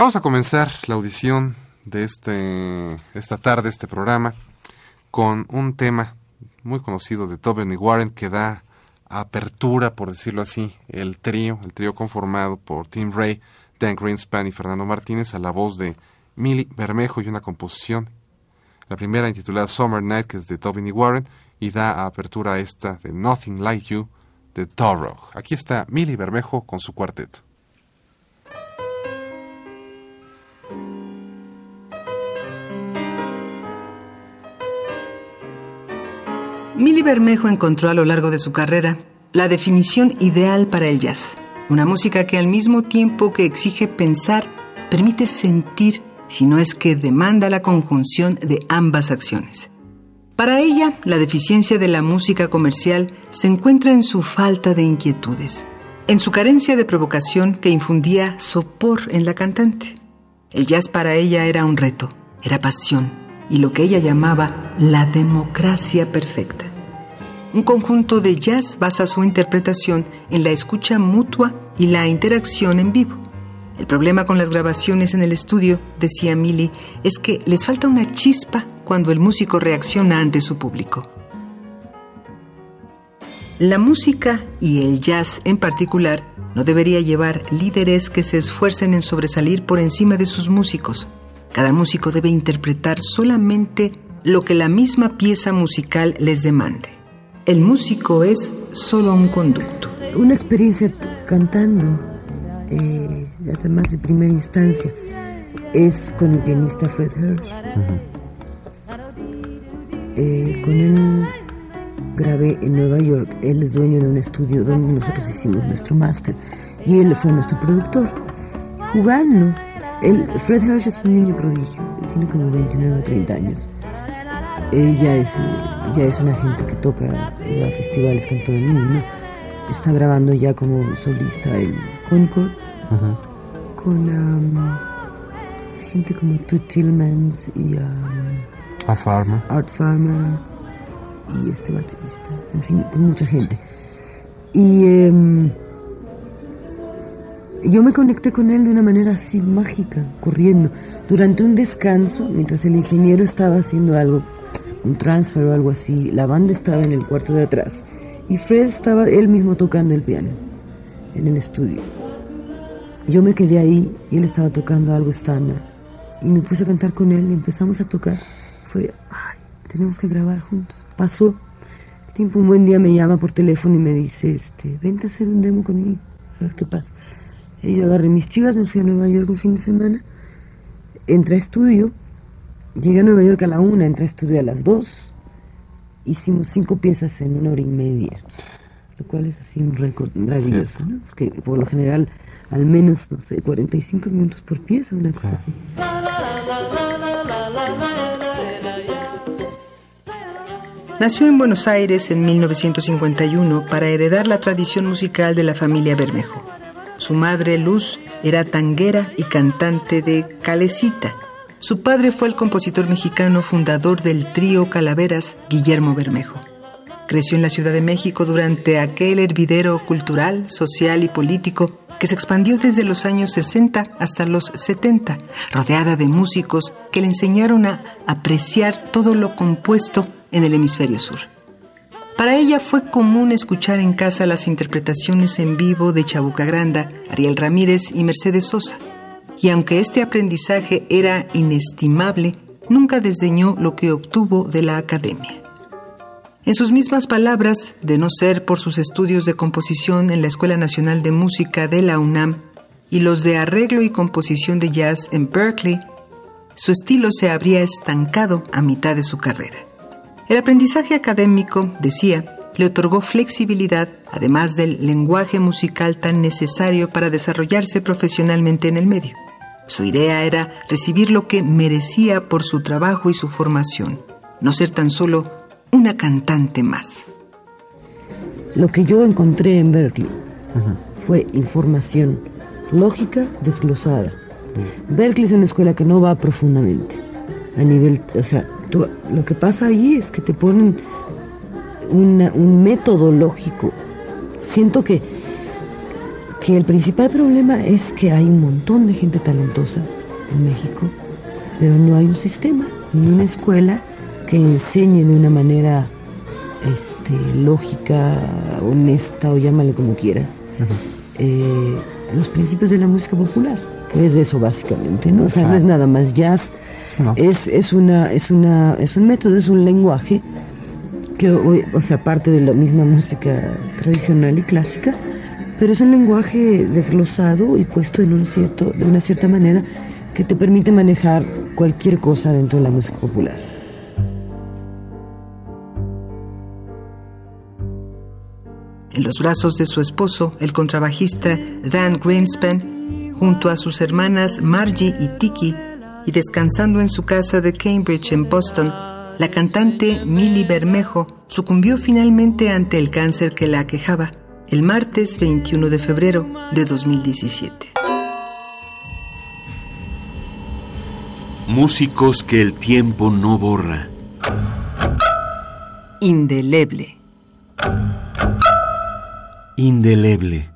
Vamos a comenzar la audición de este, esta tarde, este programa, con un tema muy conocido de Tobin y Warren que da apertura, por decirlo así, el trío, el trío conformado por Tim Ray, Dan Greenspan y Fernando Martínez a la voz de Millie Bermejo y una composición. La primera intitulada Summer Night, que es de Tobin y Warren, y da apertura a esta de Nothing Like You de Toro. Aquí está Millie Bermejo con su cuarteto. Milly Bermejo encontró a lo largo de su carrera la definición ideal para el jazz. Una música que al mismo tiempo que exige pensar, permite sentir, si no es que demanda la conjunción de ambas acciones. Para ella, la deficiencia de la música comercial se encuentra en su falta de inquietudes, en su carencia de provocación que infundía sopor en la cantante. El jazz para ella era un reto, era pasión y lo que ella llamaba la democracia perfecta. Un conjunto de jazz basa su interpretación en la escucha mutua y la interacción en vivo. El problema con las grabaciones en el estudio, decía Millie, es que les falta una chispa cuando el músico reacciona ante su público. La música y el jazz en particular no debería llevar líderes que se esfuercen en sobresalir por encima de sus músicos. Cada músico debe interpretar solamente lo que la misma pieza musical les demande. El músico es solo un conducto. Una experiencia cantando, eh, además de primera instancia, es con el pianista Fred Hirsch. Eh, con él grabé en Nueva York. Él es dueño de un estudio donde nosotros hicimos nuestro máster y él fue nuestro productor. Jugando, él, Fred Hirsch es un niño prodigio, tiene como 29 o 30 años. Ella es, ya es una gente que toca en festivales con todo el mundo. Está grabando ya como solista en Concord con um, gente como Toot Tillmans y um, Art Farmer. Art Farmer y este baterista, en fin, con mucha gente. Y em, yo me conecté con él de una manera así mágica, corriendo, durante un descanso, mientras el ingeniero estaba haciendo algo un transfer o algo así. La banda estaba en el cuarto de atrás y Fred estaba él mismo tocando el piano en el estudio. Yo me quedé ahí y él estaba tocando algo estándar y me puse a cantar con él y empezamos a tocar. Fue, ay, tenemos que grabar juntos. Pasó. tiempo un buen día me llama por teléfono y me dice, este, vente a hacer un demo conmigo, a ver qué pasa. Y yo agarré mis chivas, me fui a Nueva York un fin de semana, entré a estudio Llegué a Nueva York a la una, entré a estudiar a las dos. Hicimos cinco piezas en una hora y media, lo cual es así un récord maravilloso, ¿no? Porque por lo general, al menos, no sé, 45 minutos por pieza, una cosa así. Nació en Buenos Aires en 1951 para heredar la tradición musical de la familia Bermejo. Su madre, Luz, era tanguera y cantante de calecita su padre fue el compositor mexicano fundador del trío Calaveras, Guillermo Bermejo. Creció en la Ciudad de México durante aquel hervidero cultural, social y político que se expandió desde los años 60 hasta los 70, rodeada de músicos que le enseñaron a apreciar todo lo compuesto en el hemisferio sur. Para ella fue común escuchar en casa las interpretaciones en vivo de Chabuca Granda, Ariel Ramírez y Mercedes Sosa y aunque este aprendizaje era inestimable, nunca desdeñó lo que obtuvo de la academia. En sus mismas palabras, de no ser por sus estudios de composición en la Escuela Nacional de Música de la UNAM y los de arreglo y composición de jazz en Berkeley, su estilo se habría estancado a mitad de su carrera. El aprendizaje académico, decía, le otorgó flexibilidad, además del lenguaje musical tan necesario para desarrollarse profesionalmente en el medio. Su idea era recibir lo que merecía por su trabajo y su formación, no ser tan solo una cantante más. Lo que yo encontré en Berkeley fue información lógica desglosada. Berkeley es una escuela que no va profundamente. A nivel, o sea, lo que pasa ahí es que te ponen un método lógico. Siento que, que el principal problema es que hay un montón de gente talentosa en México, pero no hay un sistema, ni una escuela que enseñe de una manera este, lógica, honesta o llámale como quieras, eh, los principios de la música popular, que es eso básicamente, ¿no? O sea, no es nada más jazz, es, es, una, es, una, es un método, es un lenguaje que, o sea, parte de la misma música tradicional y clásica, pero es un lenguaje desglosado y puesto un cierto, de una cierta manera que te permite manejar cualquier cosa dentro de la música popular. En los brazos de su esposo, el contrabajista Dan Greenspan, junto a sus hermanas Margie y Tiki, y descansando en su casa de Cambridge en Boston, la cantante Millie Bermejo sucumbió finalmente ante el cáncer que la aquejaba el martes 21 de febrero de 2017. Músicos que el tiempo no borra. Indeleble. Indeleble.